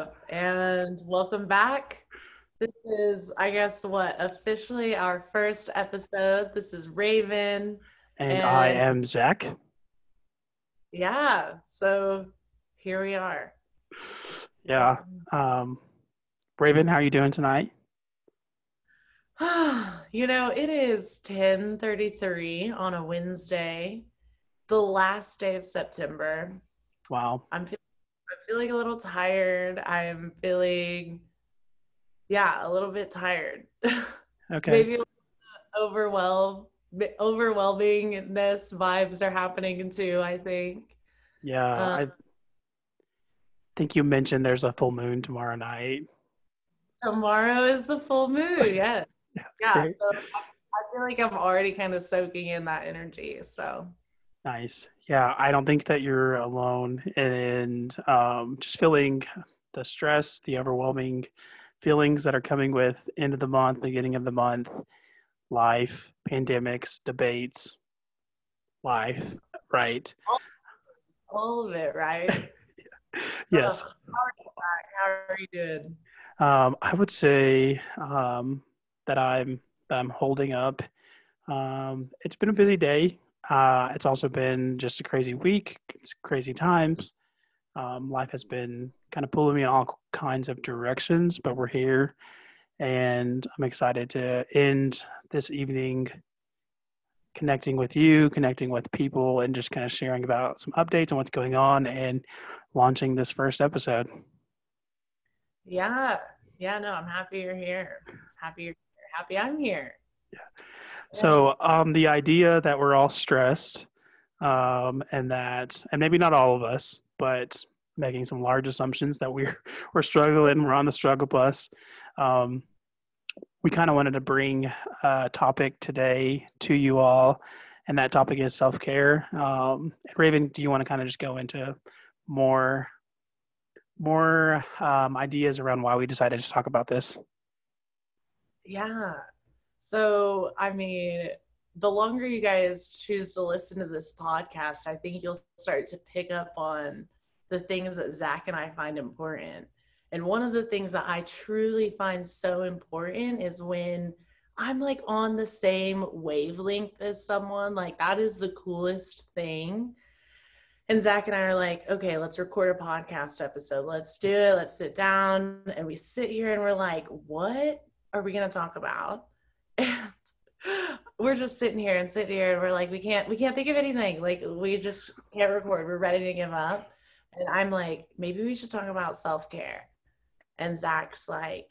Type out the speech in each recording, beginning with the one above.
up? And welcome back. This is, I guess, what officially our first episode. This is Raven. And, and I am Zach. Yeah. So here we are. Yeah. Um, Raven, how are you doing tonight? you know, it is 10:33 on a Wednesday, the last day of September. Wow. I'm feeling feeling a little tired. I'm feeling, yeah, a little bit tired. Okay. Maybe overwhelm, overwhelmingness vibes are happening too. I think. Yeah, I um, think you mentioned there's a full moon tomorrow night. Tomorrow is the full moon. Yeah. yeah. yeah so I feel like I'm already kind of soaking in that energy. So. Nice. Yeah, I don't think that you're alone and um, just feeling the stress, the overwhelming feelings that are coming with end of the month, beginning of the month, life, pandemics, debates, life, right? All, of it, right? yes. how, are you, how are you doing? Um, I would say um, that I'm that I'm holding up. Um, it's been a busy day. Uh, it's also been just a crazy week. It's crazy times. Um, life has been kind of pulling me in all kinds of directions, but we're here, and I'm excited to end this evening connecting with you, connecting with people, and just kind of sharing about some updates on what's going on and launching this first episode. Yeah, yeah, no, I'm happy you're here. Happy you're here. Happy I'm here. Yeah. So um, the idea that we're all stressed, um, and that, and maybe not all of us, but making some large assumptions that we're we're struggling, we're on the struggle bus. Um, we kind of wanted to bring a topic today to you all, and that topic is self care. Um, Raven, do you want to kind of just go into more more um, ideas around why we decided to talk about this? Yeah, so, I mean, the longer you guys choose to listen to this podcast, I think you'll start to pick up on the things that Zach and I find important. And one of the things that I truly find so important is when I'm like on the same wavelength as someone, like that is the coolest thing. And Zach and I are like, okay, let's record a podcast episode. Let's do it. Let's sit down. And we sit here and we're like, what are we going to talk about? And we're just sitting here and sitting here and we're like we can't we can't think of anything. Like we just can't record. We're ready to give up. And i'm like maybe we should talk about self-care. And zach's like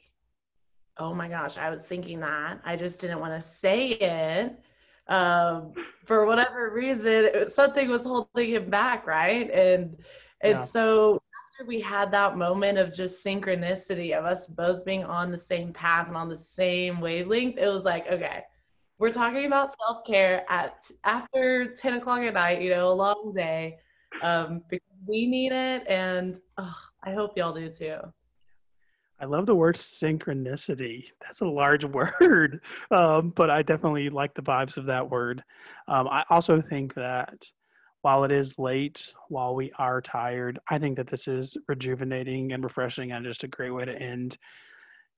oh my gosh i was thinking that. I just didn't want to say it um, for whatever reason something was holding him back right? And and yeah. so after we had that moment of just synchronicity of us both being on the same path and on the same wavelength, it was like, okay, we're talking about self care at after 10 o'clock at night, you know, a long day. Um, because we need it, and oh, I hope y'all do too. I love the word synchronicity. That's a large word, um, but I definitely like the vibes of that word. Um, I also think that while it is late, while we are tired, I think that this is rejuvenating and refreshing and just a great way to end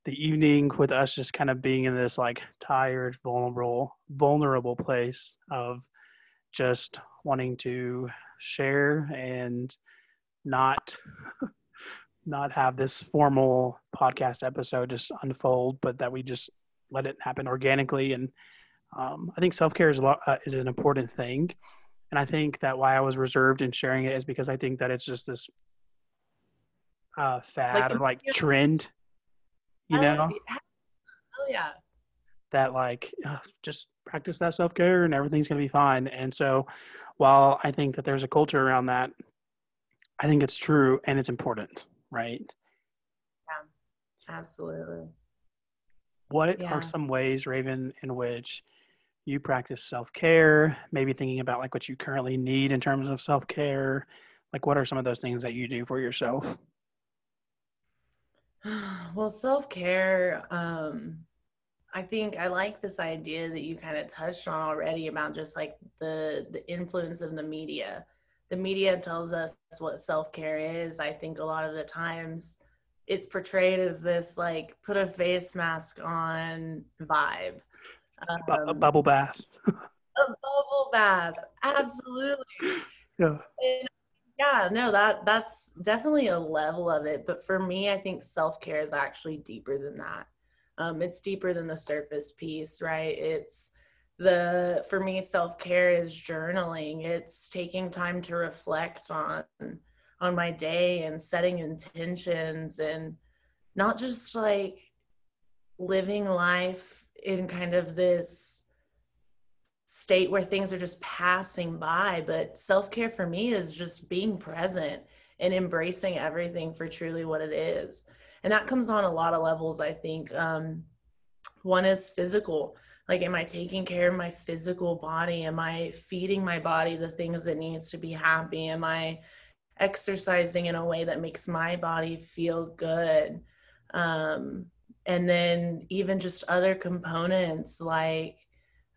the evening with us just kind of being in this like tired, vulnerable, vulnerable place of just wanting to share and not not have this formal podcast episode just unfold, but that we just let it happen organically. And um, I think self care is a lot, uh, is an important thing and I think that why I was reserved in sharing it is because I think that it's just this uh, fad like, or like trend, you oh, know? Oh yeah. That like uh, just practice that self care and everything's gonna be fine. And so, while I think that there's a culture around that, I think it's true and it's important, right? Yeah, absolutely. What yeah. are some ways, Raven, in which you practice self-care maybe thinking about like what you currently need in terms of self-care like what are some of those things that you do for yourself? Well self-care um i think i like this idea that you kind of touched on already about just like the the influence of the media. The media tells us what self-care is. I think a lot of the times it's portrayed as this like put a face mask on vibe. Um, a bubble bath. a bubble bath, absolutely. Yeah. And yeah, no, that that's definitely a level of it. But for me, I think self care is actually deeper than that. Um, it's deeper than the surface piece, right? It's the for me self care is journaling. It's taking time to reflect on on my day and setting intentions and not just like living life in kind of this state where things are just passing by but self-care for me is just being present and embracing everything for truly what it is. And that comes on a lot of levels i think. Um, one is physical. Like am i taking care of my physical body? Am i feeding my body the things that needs to be happy? Am i exercising in a way that makes my body feel good. Um, and then even just other components like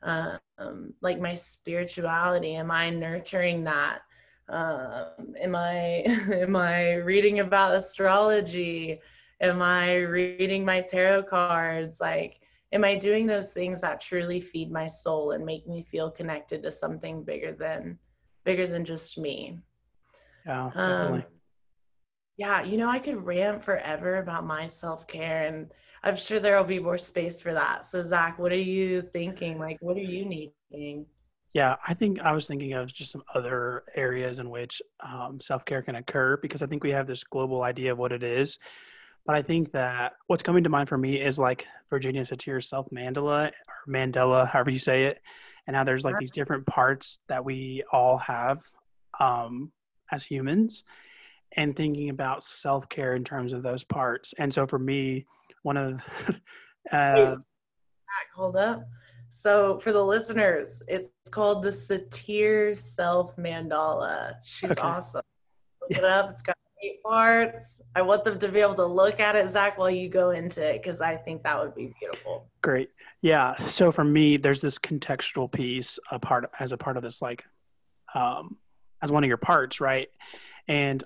um, like my spirituality am i nurturing that? Um, am i am i reading about astrology? Am i reading my tarot cards? Like am i doing those things that truly feed my soul and make me feel connected to something bigger than bigger than just me? Yeah, definitely. Um, yeah, you know, I could rant forever about my self care, and I'm sure there will be more space for that. So, Zach, what are you thinking? Like, what are you needing? Yeah, I think I was thinking of just some other areas in which um, self care can occur because I think we have this global idea of what it is. But I think that what's coming to mind for me is like Virginia Satir's self mandala or Mandela, however you say it, and how there's like these different parts that we all have um, as humans and thinking about self care in terms of those parts. And so for me, one of uh, hold up. So for the listeners, it's called the Satir Self Mandala. She's okay. awesome. Look yeah. it up. It's got eight parts. I want them to be able to look at it, Zach, while you go into it, because I think that would be beautiful. Great. Yeah. So for me, there's this contextual piece a part as a part of this like um, as one of your parts, right? And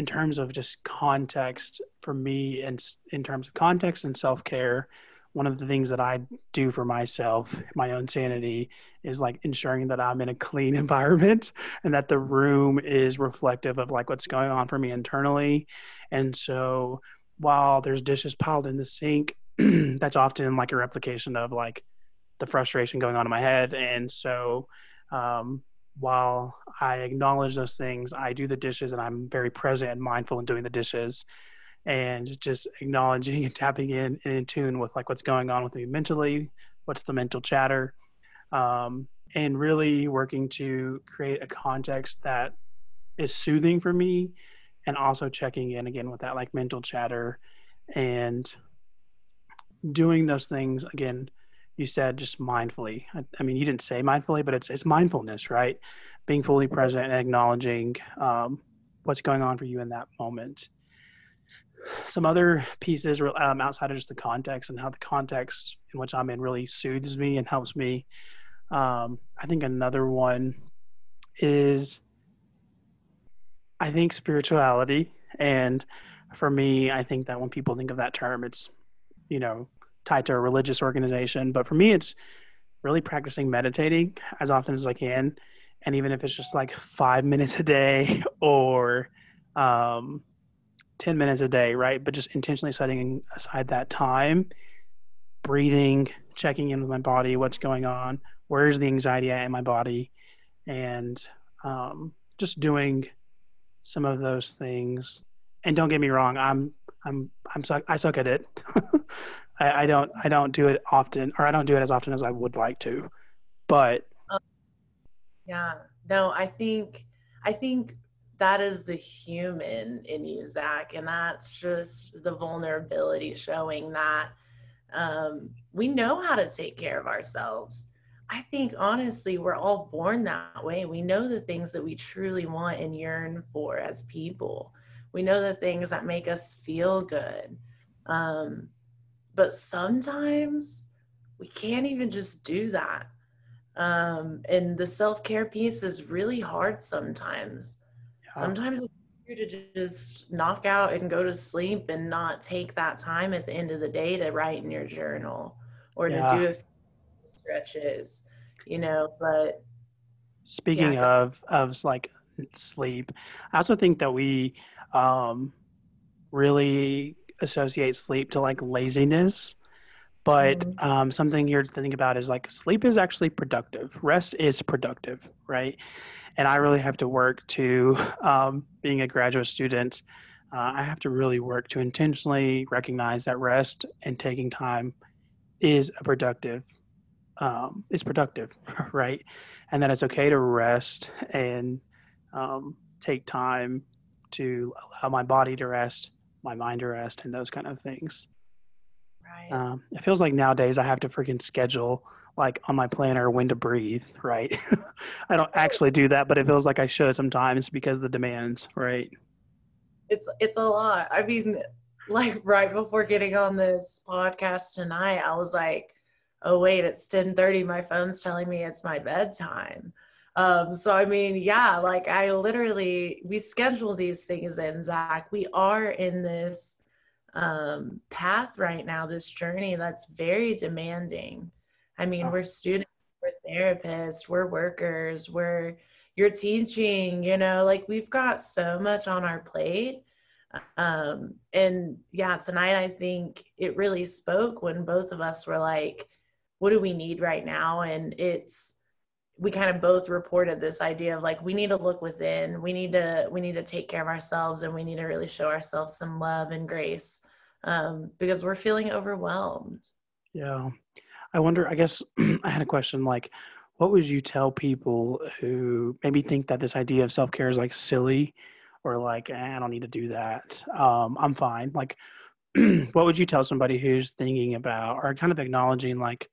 in terms of just context for me and in terms of context and self-care one of the things that i do for myself my own sanity is like ensuring that i'm in a clean environment and that the room is reflective of like what's going on for me internally. And so while there's dishes piled in the sink that's often like a replication of like the frustration going on in my head. And so um, while I acknowledge those things, I do the dishes and I'm very present and mindful in doing the dishes and just acknowledging and tapping in and in tune with like what's going on with me mentally, what's the mental chatter, um, and really working to create a context that is soothing for me and also checking in again with that like mental chatter and doing those things again you said just mindfully. I, I, mean, you didn't say mindfully, but it's it's mindfulness, right? Being fully present and acknowledging um, what's going on for you in that moment. Some other pieces um, outside of just the context and how the context in which I'm in really soothes me and helps me. Um, I think another one is, I think spirituality, and for me, I think that when people think of that term, it's you know tied to a religious organization. But for me, it's really practicing meditating as often as I can. And even if it's just like five minutes a day or um, 10 minutes a day, right? But just intentionally setting aside that time, breathing, checking in with my body, what's going on, where's the anxiety at in my body, and um, just doing some of those things. And don't get me wrong, I'm I'm I'm suck I suck at it. I, I don't I don't do it often, or I don't do it as often as I would like to. But um, yeah, no, I think I think that is the human in you, Zach, and that's just the vulnerability showing that um, we know how to take care of ourselves. I think honestly, we're all born that way. We know the things that we truly want and yearn for as people. We know the things that make us feel good. Um, but sometimes we can't even just do that um, and the self-care piece is really hard sometimes yeah. sometimes it's easier to just knock out and go to sleep and not take that time at the end of the day to write in your journal or yeah. to do a few stretches, you know. But speaking yeah. of of like sleep, I also think that we um, really associate sleep to like laziness. But mm-hmm. um, something here to think about is like sleep is actually productive. Rest is productive, right? and I really have to work to um, being a graduate student. Uh, I have to really work to intentionally recognize that rest and taking time is a productive um, is productive, right? And that it's okay to rest and um, take time to allow my body to rest, my mind to rest, and those kind of things. Right. Um, it feels like nowadays I have to freaking schedule like on my planner when to breathe, right? I don't actually do that, but it feels like I should sometimes because the demands, right? It's it's a lot. I mean, like right before getting on this podcast tonight, I was like, "Oh wait, it's 10:30. My phone's telling me it's my bedtime." Um, so I mean, yeah, like I literally we schedule these things in, Zach. We are in this um path right now, this journey that's very demanding I mean, we're students, we're therapists, we're workers, we're you're teaching, you know, like we've got so much on our plate. Um, and yeah, tonight I think it really spoke when both of us were like, what do we need right now? And it's we kind of both reported this idea of like we need to look within we need to we need to take care of ourselves and we need to really show ourselves some love and grace um, because we're feeling overwhelmed yeah I wonder, I guess I had a question like, what would you tell people who maybe think that this idea of self care is like silly or like, eh, I don't need to do that? Um, I'm fine. Like, what would you tell somebody who's thinking about or kind of acknowledging like,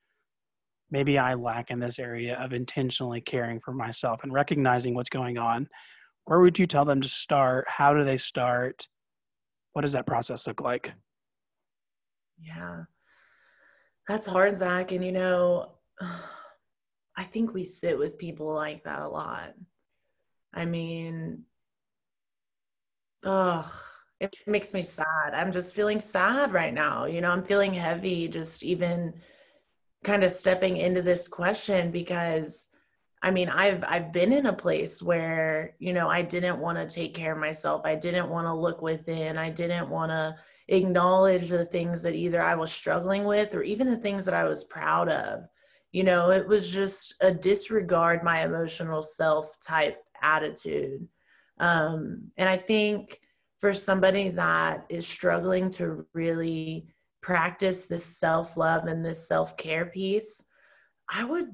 maybe I lack in this area of intentionally caring for myself and recognizing what's going on? Where would you tell them to start? How do they start? What does that process look like? Yeah. That's hard, Zach. And you know, I think we sit with people like that a lot. I mean, ugh, it makes me sad. I'm just feeling sad right now. You know, I'm feeling heavy just even kind of stepping into this question because I mean, I've I've been in a place where, you know, I didn't want to take care of myself. I didn't want to look within. I didn't want to acknowledge the things that either I was struggling with or even the things that I was proud of. You know, it was just a disregard my emotional self type attitude. Um, and I think for somebody that is struggling to really practice this self love and this self care piece, I would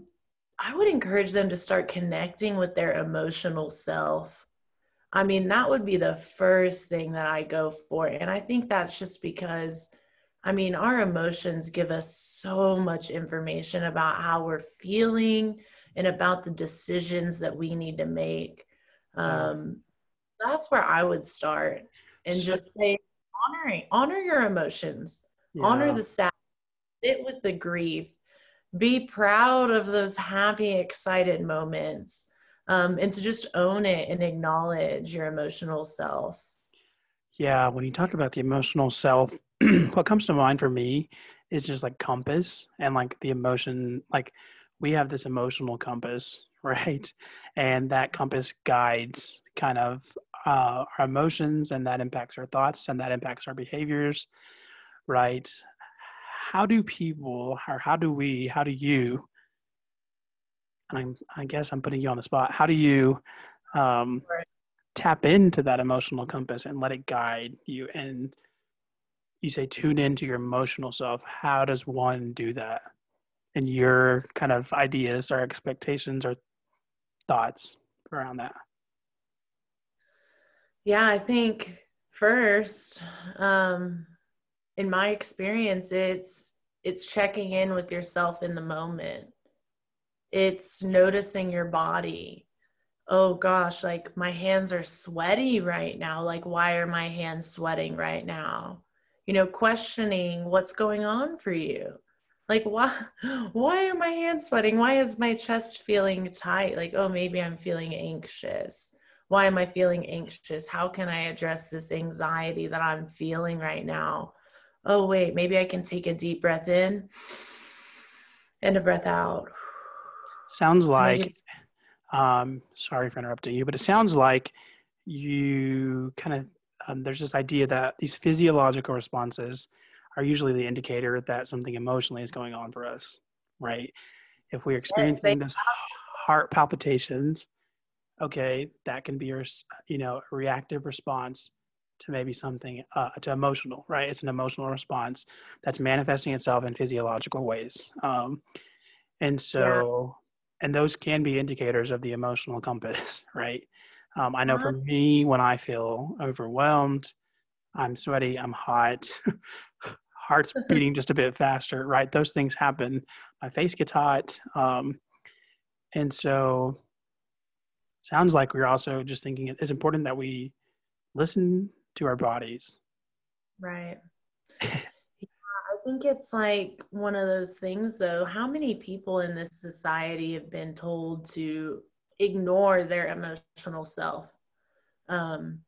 I would encourage them to start connecting with their emotional self I mean, that would be the first thing that I go for. And I think that's just because, I mean, our emotions give us so much information about how we're feeling and about the decisions that we need to make. Um, that's where I would start and just say, honoring, honor your emotions, yeah. honor the sad, sit with the grief, be proud of those happy, excited moments um, and to just own it and acknowledge your emotional self. Yeah, when you talk about the emotional self, what comes to mind for me is just like compass and like the emotion. Like we have this emotional compass, right? And that compass guides kind of uh, our emotions, and that impacts our thoughts, and that impacts our behaviors, right? How do people, or how do we, how do you and I'm, I guess I'm putting you on the spot. How do you um, right. tap into that emotional compass and let it guide you? And you say tune into your emotional self. How does one do that? And your kind of ideas or expectations or thoughts around that? Yeah, I think first, um, in my experience, it's it's checking in with yourself in the moment. It's noticing your body. Oh gosh like my hands are sweaty right now. Like why are my hands sweating right now? You know questioning what's going on for you. Like why why are my hands sweating? Why is my chest feeling tight? Like oh maybe i'm feeling anxious. Why am I feeling anxious? How can I address this anxiety that I'm feeling right now? Oh, wait, maybe I can take a deep breath in and a breath out. Sounds like, um, sorry for interrupting you, but it sounds like you kind of, um, there's this idea that these physiological responses are usually the indicator that something emotionally is going on for us, right? If we're experiencing yes, this heart palpitations, okay, that can be your, you know, reactive response to maybe something uh, to emotional, right? It's an emotional response that's manifesting itself in physiological ways, um, and so, yeah. and those can be indicators of the emotional compass, right? Um, I know uh-huh. for me, when I feel overwhelmed, I'm sweaty, I'm hot, heart's beating just a bit faster, right? Those things happen. My face gets hot, um, and so sounds like we're also just thinking it's important that we listen to our bodies. Right. yeah, I think it's like one of those things, though. How many people in this society have been told to ignore their emotional self? Um,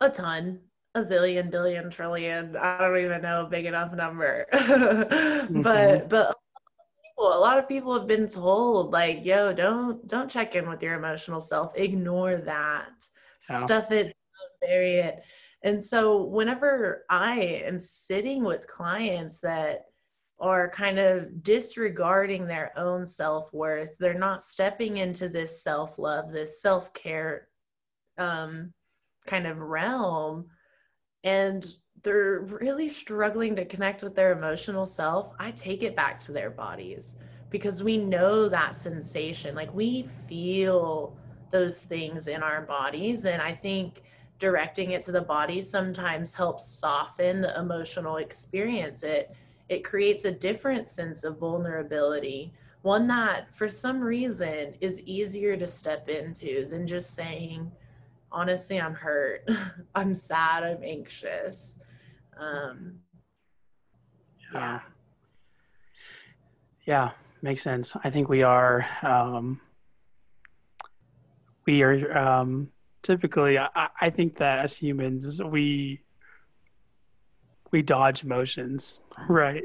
a ton, a zillion, billion, trillion. I don't even know a big enough number. mm-hmm. But but people, a lot of people have been told like, yo, don't don't check in with your emotional self. Ignore that. Yeah. Stuff it, bury it. And so whenever I am sitting with clients that are kind of disregarding their own self-worth, they're not stepping into this self-love, this self-care um, kind of realm and they're really struggling to connect with their emotional self, I take it back to their bodies because we know that sensation. Like we feel those things in our bodies. And I think directing it to the body sometimes helps soften the emotional experience. It it creates a different sense of vulnerability, one that for some reason is easier to step into than just saying, honestly, I'm hurt, I'm sad, I'm anxious. Um, yeah. Yeah, makes sense. I think we are, um, we are um, typically, I, I think that as humans, we, we dodge emotions, right?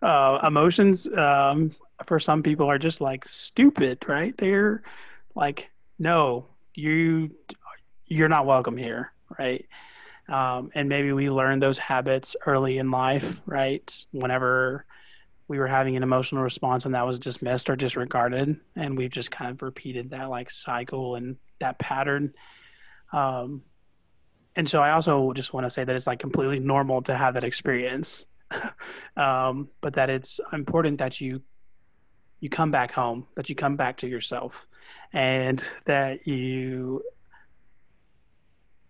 Uh, emotions um, for some people are just like stupid, right? They're like, no, you, you're not welcome here, right? Um, and maybe we learned those habits early in life, right? Whenever we were having an emotional response and that was dismissed or disregarded, and we've just kind of repeated that like cycle and that pattern. Um, and so I also just want to say that it's like completely normal to have that experience, um, but that it's important that you you come back home, that you come back to yourself, and that you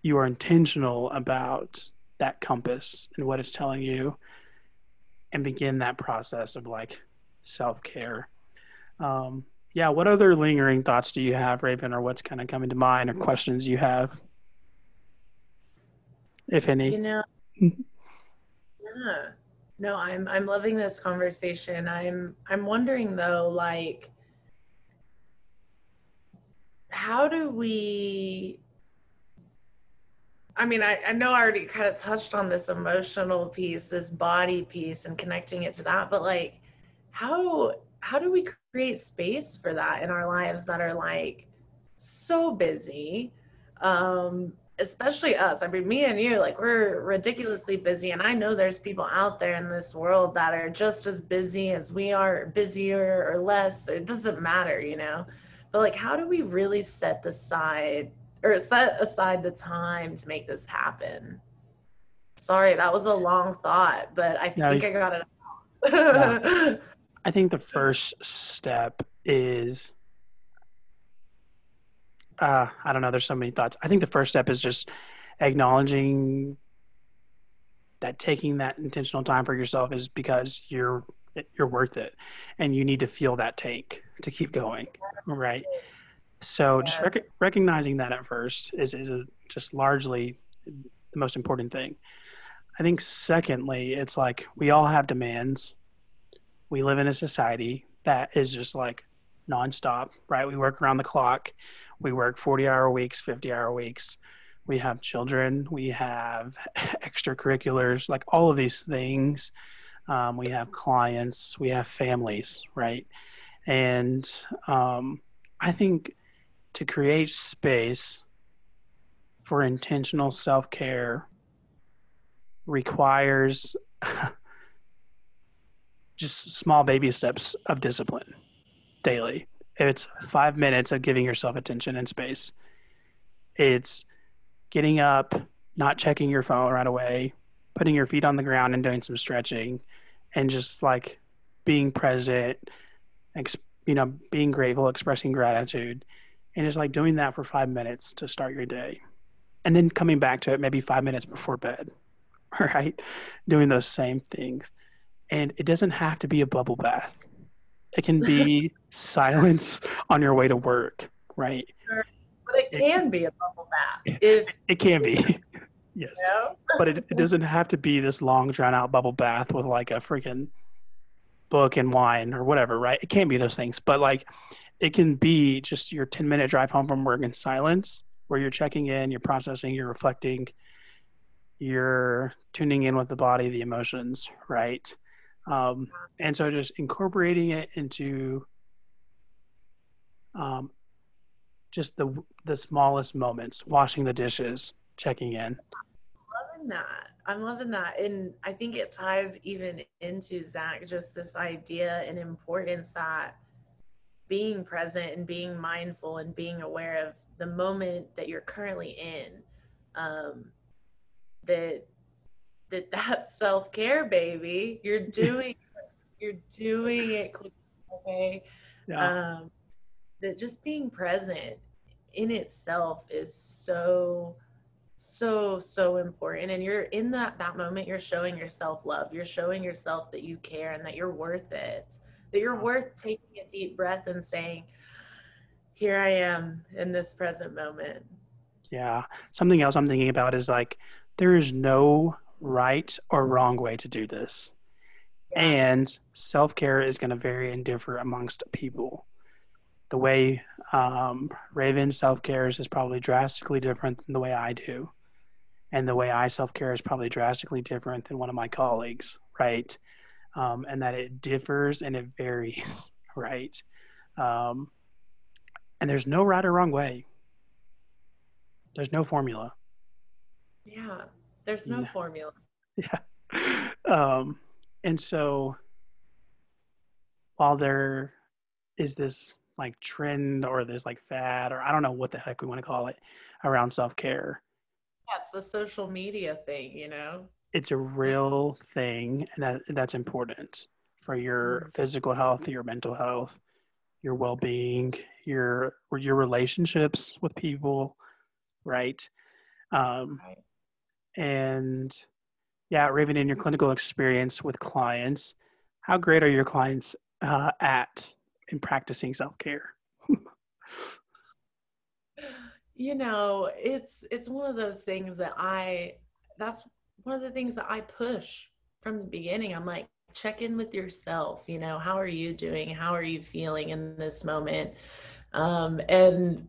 you are intentional about that compass and what it's telling you and begin that process of like self-care. Um, yeah what other lingering thoughts do you have raven or what's kind of coming to mind or mm. questions you have? If any. You know yeah. No i'm i'm loving this conversation. I'm i'm wondering though like how do we I mean, I, I know I already kind of touched on this emotional piece, this body piece, and connecting it to that, but like, how how do we create space for that in our lives that are like so busy? Um, especially us. I mean, me and you, like, we're ridiculously busy, and I know there's people out there in this world that are just as busy as we are, busier or less. It doesn't matter, you know. But like, how do we really set the side or set aside the time to make this happen. Sorry, that was a long thought, but I think I got it yeah. I think the first step is uh, I don't know, there's so many thoughts. I think the first step is just acknowledging that taking that intentional time for yourself is because you're you're worth it and you need to feel that take to keep going right so just rec- recognizing that at first is is a, just largely the most important thing. I think secondly, it's like we all have demands. We live in a society that is just like nonstop, right? We work around the clock. We work 40 hour weeks, 50 hour weeks. We have children. We have extracurriculars, like all of these things. Um, we have clients. We have families, right? And um, I think to create space for intentional self care requires just small baby steps of discipline daily. It's five minutes of giving yourself attention and space. It's getting up, not checking your phone right away, putting your feet on the ground and doing some stretching, and just like being present, ex- you know, being grateful, expressing gratitude, and just like doing that for five minutes to start your day. And then coming back to it maybe five minutes before bed, right? Doing those same things. And it doesn't have to be a bubble bath. It can be silence on your way to work, right? But it can be a bubble bath. If it can be. yes. You know? but it, it doesn't have to be this long drawn out bubble bath with like a freaking book and wine or whatever, right? It can't be those things. But like it can be just your 10 minute drive home from work in silence where you're checking in, you're processing, you're reflecting, you're tuning in with the body, the emotions, right? Um, and so just incorporating it into um, just the the smallest moments, washing the dishes, checking in. Loving that. I'm loving that, and I think it ties even into Zach just this idea and importance that being present and being mindful and being aware of the moment that you're currently in. Um, that that that's self care, baby. You're doing you're doing it okay. Yeah. Um, that just being present in itself is so so so important and you're in that that moment you're showing yourself love you're showing yourself that you care and that you're worth it that you're worth taking a deep breath and saying here i am in this present moment yeah something else i'm thinking about is like there is no right or wrong way to do this. Yeah. And self care is going to vary and differ amongst people. The way um, Raven self cares is probably drastically different than the way I do. And the way I self care is probably drastically different than one of my colleagues, right? Um, and that it differs and it varies, right? Um, and there's no right or wrong way, there's no formula. Yeah. There's no yeah. formula. Yeah. Um, and so while there is this like trend or this like fad or I don't know what the heck we want to call it around self care. That's the social media thing, you know. It's a real thing and that that's important for your mm-hmm. physical health, your mental health, your well being, your your relationships with people, right? Um, right. And yeah, Raven, in your clinical experience with clients, how great are your clients uh, at in practicing self care? you know, it's it's one of those things that I that's one of the things that I push from the beginning. I'm like, check in with yourself. You know, how are you doing? How are you feeling in this moment? Um, and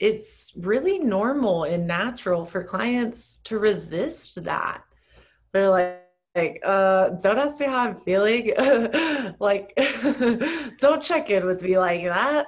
it's really normal and natural for clients to resist that. They're like, like uh don't ask me how i'm feeling. Like don't check in with me like that.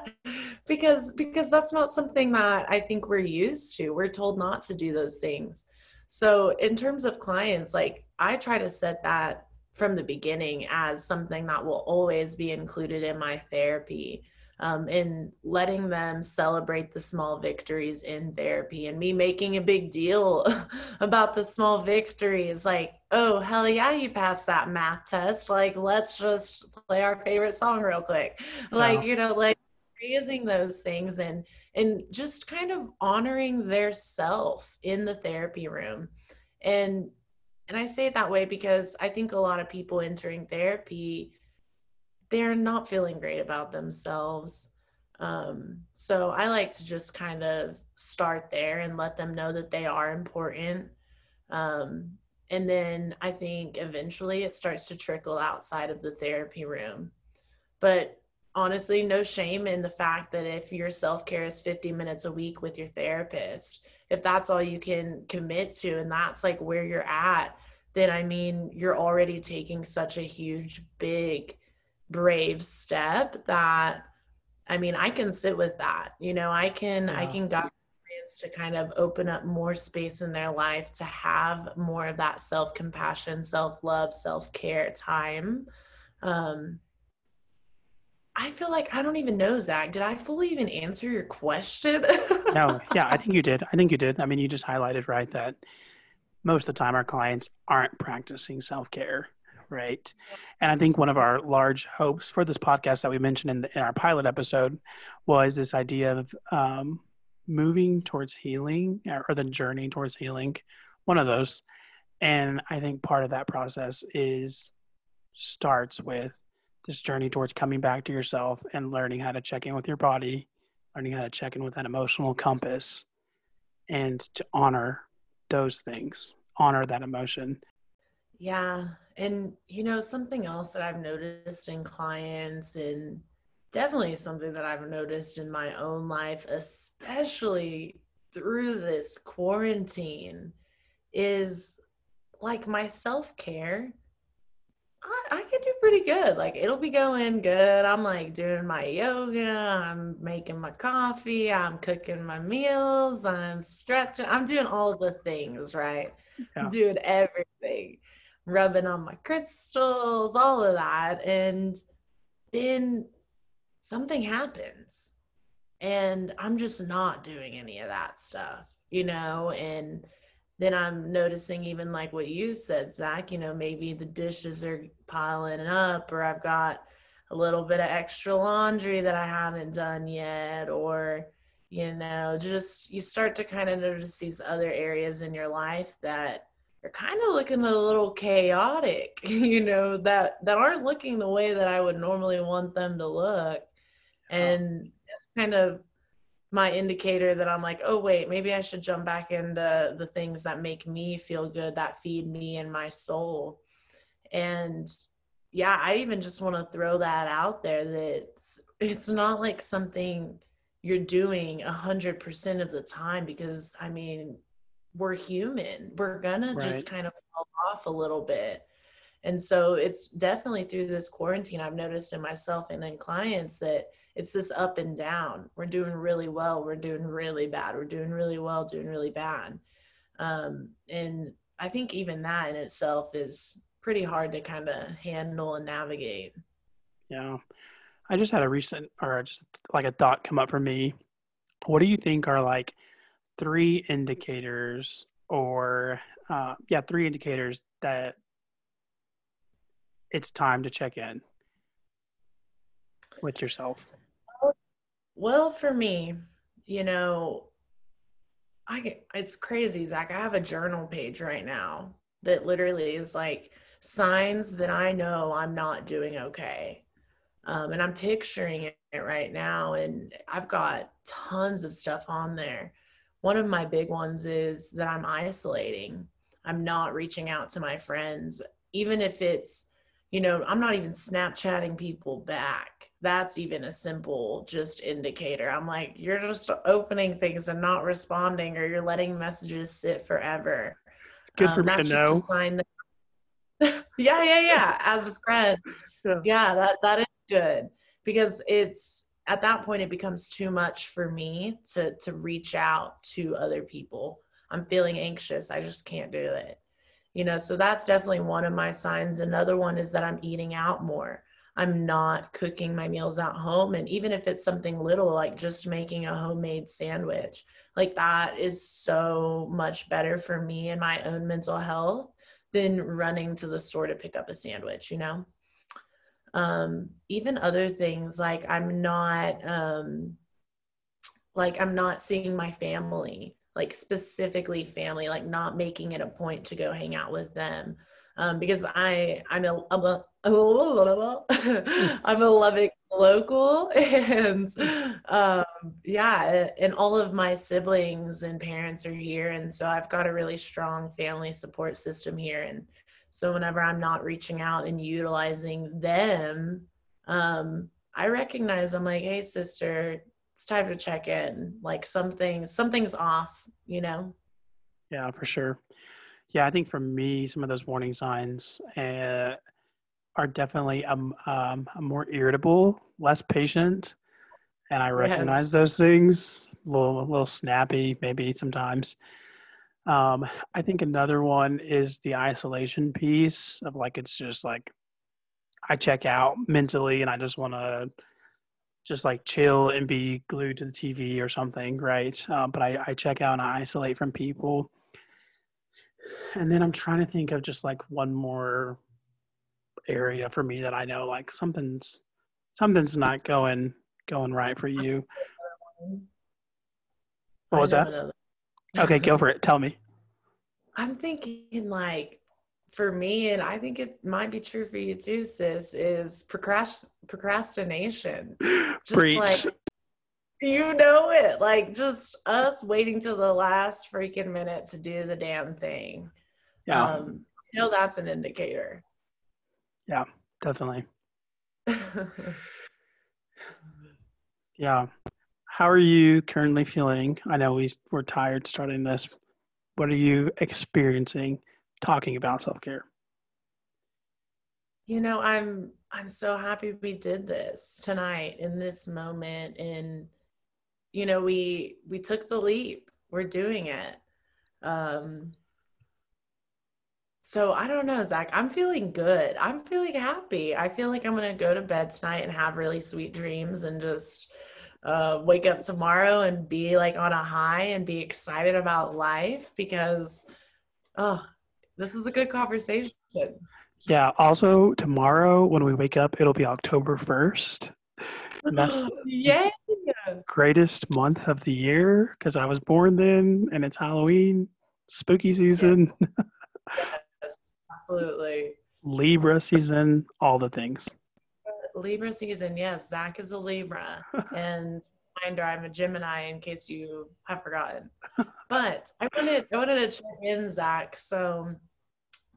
Because because that's not something that i think we're used to. We're told not to do those things. So in terms of clients like i try to set that from the beginning as something that will always be included in my therapy um, and letting them celebrate the small victories in therapy and me making a big deal about the small victories. Like oh hell yeah you passed that math test. Like let's just play our favorite song real quick. Like you know like raising those things and and just kind of honoring their self in the therapy room. And and i say it that way because i think a lot of people entering therapy they're not feeling great about themselves. Um, so I like to just kind of start there and let them know that they are important. Um, and then I think eventually it starts to trickle outside of the therapy room. But honestly no shame in the fact that if your self-care is 50 minutes a week with your therapist if that's all you can commit to and that's like where you're at then i mean you're already taking such a huge big brave step that i mean i can sit with that you know i can yeah. i can guide clients to kind of open up more space in their life to have more of that self-compassion self-love self-care time um I feel like I don't even know, Zach. Did I fully even answer your question? no, yeah, I think you did. I think you did. I mean, you just highlighted right that most of the time our clients aren't practicing self care, right? And I think one of our large hopes for this podcast that we mentioned in, the, in our pilot episode was this idea of um, moving towards healing or the journey towards healing, one of those. And I think part of that process is starts with this journey towards coming back to yourself and learning how to check in with your body, learning how to check in with that emotional compass, and to honor those things, honor that emotion. Yeah. And, you know, something else that I've noticed in clients and definitely something that I've noticed in my own life, especially through this quarantine, is like my self care I, I could do pretty good. Like it'll be going good. I'm like doing my yoga. I'm making my coffee. I'm cooking my meals. I'm stretching. I'm doing all the things, right? Yeah. doing everything, rubbing on my crystals, all of that. And then something happens. And I'm just not doing any of that stuff, you know? And then I'm noticing even like what you said, Zach, you know, maybe the dishes are piling up or I've got a little bit of extra laundry that I haven't done yet, or, you know, just you start to kind of notice these other areas in your life that are kind of looking a little chaotic, you know, that that aren't looking the way that I would normally want them to look. And kind of my indicator that I'm like, oh, wait, maybe I should jump back into the things that make me feel good, that feed me and my soul. And yeah, I even just want to throw that out there that it's, it's not like something you're doing a hundred percent of the time because I mean, we're human. We're gonna right. just kind of fall off a little bit. And so it's definitely through this quarantine, I've noticed in myself and in clients that it's this up and down. We're doing really well, we're doing really bad, we're doing really well, doing really bad. Um, and I think even that in itself is pretty hard to kind of handle and navigate. Yeah. I just had a recent or just like a thought come up for me. What do you think are like three indicators or uh, yeah, three indicators that it's time to check in with yourself? Well, for me, you know, I it's crazy, Zach. I have a journal page right now that literally is like signs that I know I'm not doing okay. Um, and I'm picturing it right now, and I've got tons of stuff on there. One of my big ones is that I'm isolating. I'm not reaching out to my friends, even if it's, you know, I'm not even Snapchatting people back that's even a simple just indicator. I'm like, you're just opening things and not responding, or you're letting messages sit forever. good um, for me to know. That, yeah, yeah, yeah. As a friend, yeah. yeah, that that is good because it's at that point it becomes too much for me to to reach out to other people. I'm feeling anxious. I just can't do it. You know, so that's definitely one of my signs. Another one is that I'm eating out more. I'm not cooking my meals at home. And even if it's something little, like just making a homemade sandwich, like that is so much better for me and my own mental health than running to the store to pick up a sandwich, you know? Um, even other things like I'm not, um, like I'm not seeing my family, like specifically family, like not making it a point to go hang out with them. Um, because I I'm a, I'm a I'm a Lubbock local, and um, yeah, and all of my siblings and parents are here, and so I've got a really strong family support system here, and so whenever I'm not reaching out and utilizing them, um, I recognize I'm like, hey sister, it's time to check in. Like something something's off, you know? Yeah, for sure. Yeah, I think for me, some of those warning signs uh, are definitely um, um, I'm more irritable, less patient, and I recognize yes. those things. A little, a little snappy, maybe sometimes. Um, I think another one is the isolation piece of like it's just like I check out mentally and I just want to just like chill and be glued to the TV or something, right? Um, but I, I check out and I isolate from people. And then I'm trying to think of just like one more area for me that I know like something's something's not going going right for you. What was that? Okay, go for it. Tell me. I'm thinking like for me, and I think it might be true for you too, sis, is procrast- procrastination. Just Preach. like you know it. Like just us waiting till the last freaking minute to do the damn thing. Yeah. Um, you know that's an indicator. Yeah, definitely. yeah. How are you currently feeling? I know we we're tired starting this. What are you experiencing talking about self-care? You know, I'm I'm so happy we did this tonight in this moment and you know, we we took the leap. We're doing it. Um so I don't know, Zach. I'm feeling good. I'm feeling happy. I feel like I'm gonna go to bed tonight and have really sweet dreams and just uh, wake up tomorrow and be like on a high and be excited about life because, oh, this is a good conversation. Yeah. Also, tomorrow when we wake up, it'll be October first. And that's yeah greatest month of the year because I was born then, and it's Halloween, spooky season. absolutely. Libra season, all the things. Libra season, yes. Zach is a Libra, and reminder, I'm a Gemini. In case you have forgotten, but I wanted I wanted to check in, Zach. So,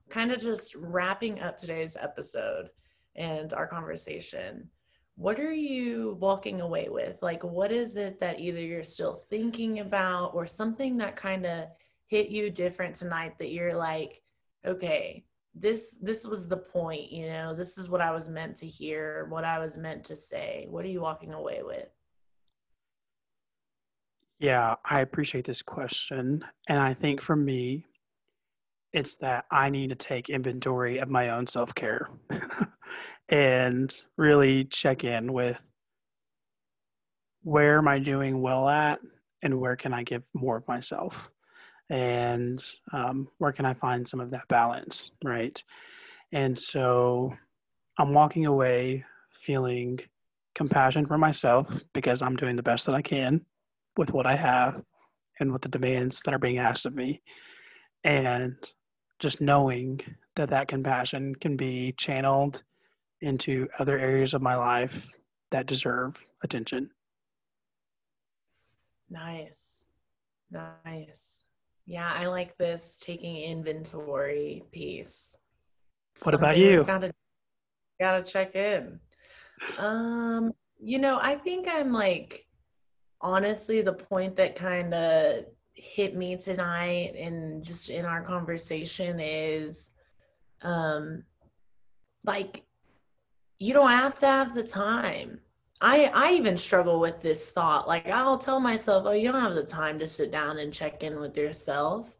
kind of just wrapping up today's episode and our conversation. What are you walking away with? Like, what is it that either you're still thinking about, or something that kind of hit you different tonight that you're like, okay, this this was the point you know this is what i was meant to hear what i was meant to say. What are you walking away with? Yeah i appreciate this question. And i think for me it's that i need to take inventory of my own self-care and really check in with where am i doing well at and where can i give more of myself and um, where can I find some of that balance, right? And so I'm walking away feeling compassion for myself because I'm doing the best that I can with what I have and with the demands that are being asked of me. And just knowing that that compassion can be channeled into other areas of my life that deserve attention. Nice. Nice. Yeah, I like this taking inventory piece. What Something about you? Gotta gotta check in. Um, you know, I think I'm like honestly the point that kind of hit me tonight and just in our conversation is um like you don't have to have the time I I even struggle with this thought. Like I'll tell myself, "Oh, you don't have the time to sit down and check in with yourself."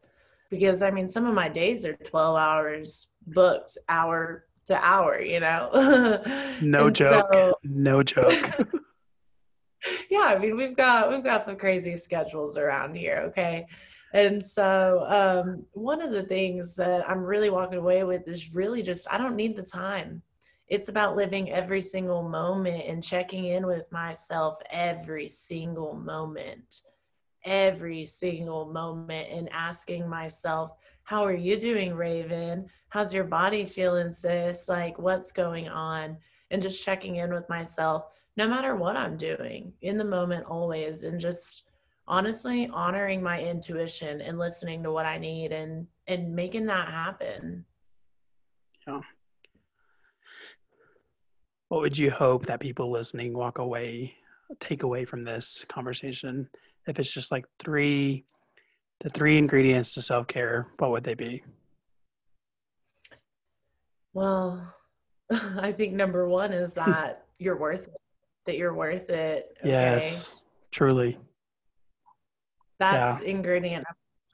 Because I mean, some of my days are 12 hours booked hour to hour, you know. no joke. So, no joke. yeah, I mean, we've got we've got some crazy schedules around here, okay? And so, um, one of the things that I'm really walking away with is really just I don't need the time it's about living every single moment and checking in with myself every single moment every single moment and asking myself how are you doing raven? How's your body feeling sis? Like what's going on? And just checking in with myself no matter what i'm doing in the moment always and just honestly honoring my intuition and listening to what i need and and making that happen. Yeah what would you hope that people listening walk away, take away from this conversation? If it's just like three, the three ingredients to self care, what would they be? Well, I think number one is that you're worth it, that you're worth it. Okay? Yes, truly. That's yeah. ingredient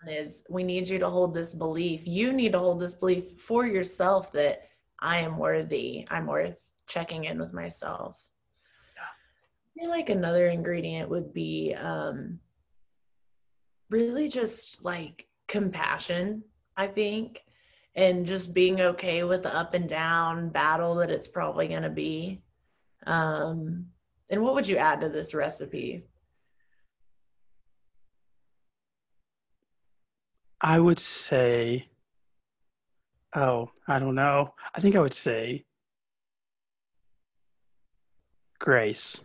is we need you to hold this belief. You need to hold this belief for yourself that I am worthy. I'm worth checking in with myself. I feel like another ingredient would be um, really just like compassion, I think, and just being okay with the up and down battle that it's probably going to be. Um, and what would you add to this recipe? I would say, oh, I don't know. I think I would say grace.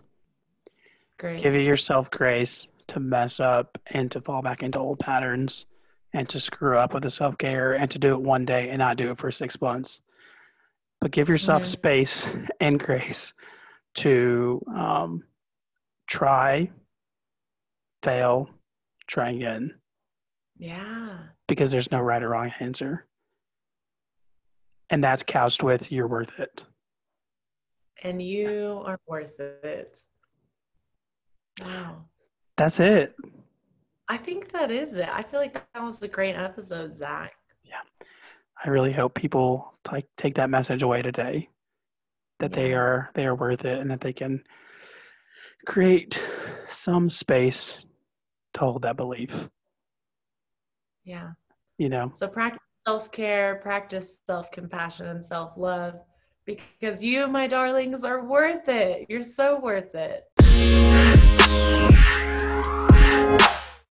Grace. Give yourself grace to mess up and to fall back into old patterns and to screw up with the self care and to do it one day and not do it for six months. But give yourself mm-hmm. space and grace to um, try, fail, try again. Yeah. Because there's no right or wrong answer. And that's couched with you're worth it. And you are worth it. Wow. That's it. I think that is it. I feel like that was a great episode, Zach. Yeah. I really hope people like take that message away today. That yeah. they are they are worth it and that they can create some space to hold that belief. Yeah. You know. So practice self-care, practice self-compassion and self-love because you, my darlings, are worth it. You're so worth it.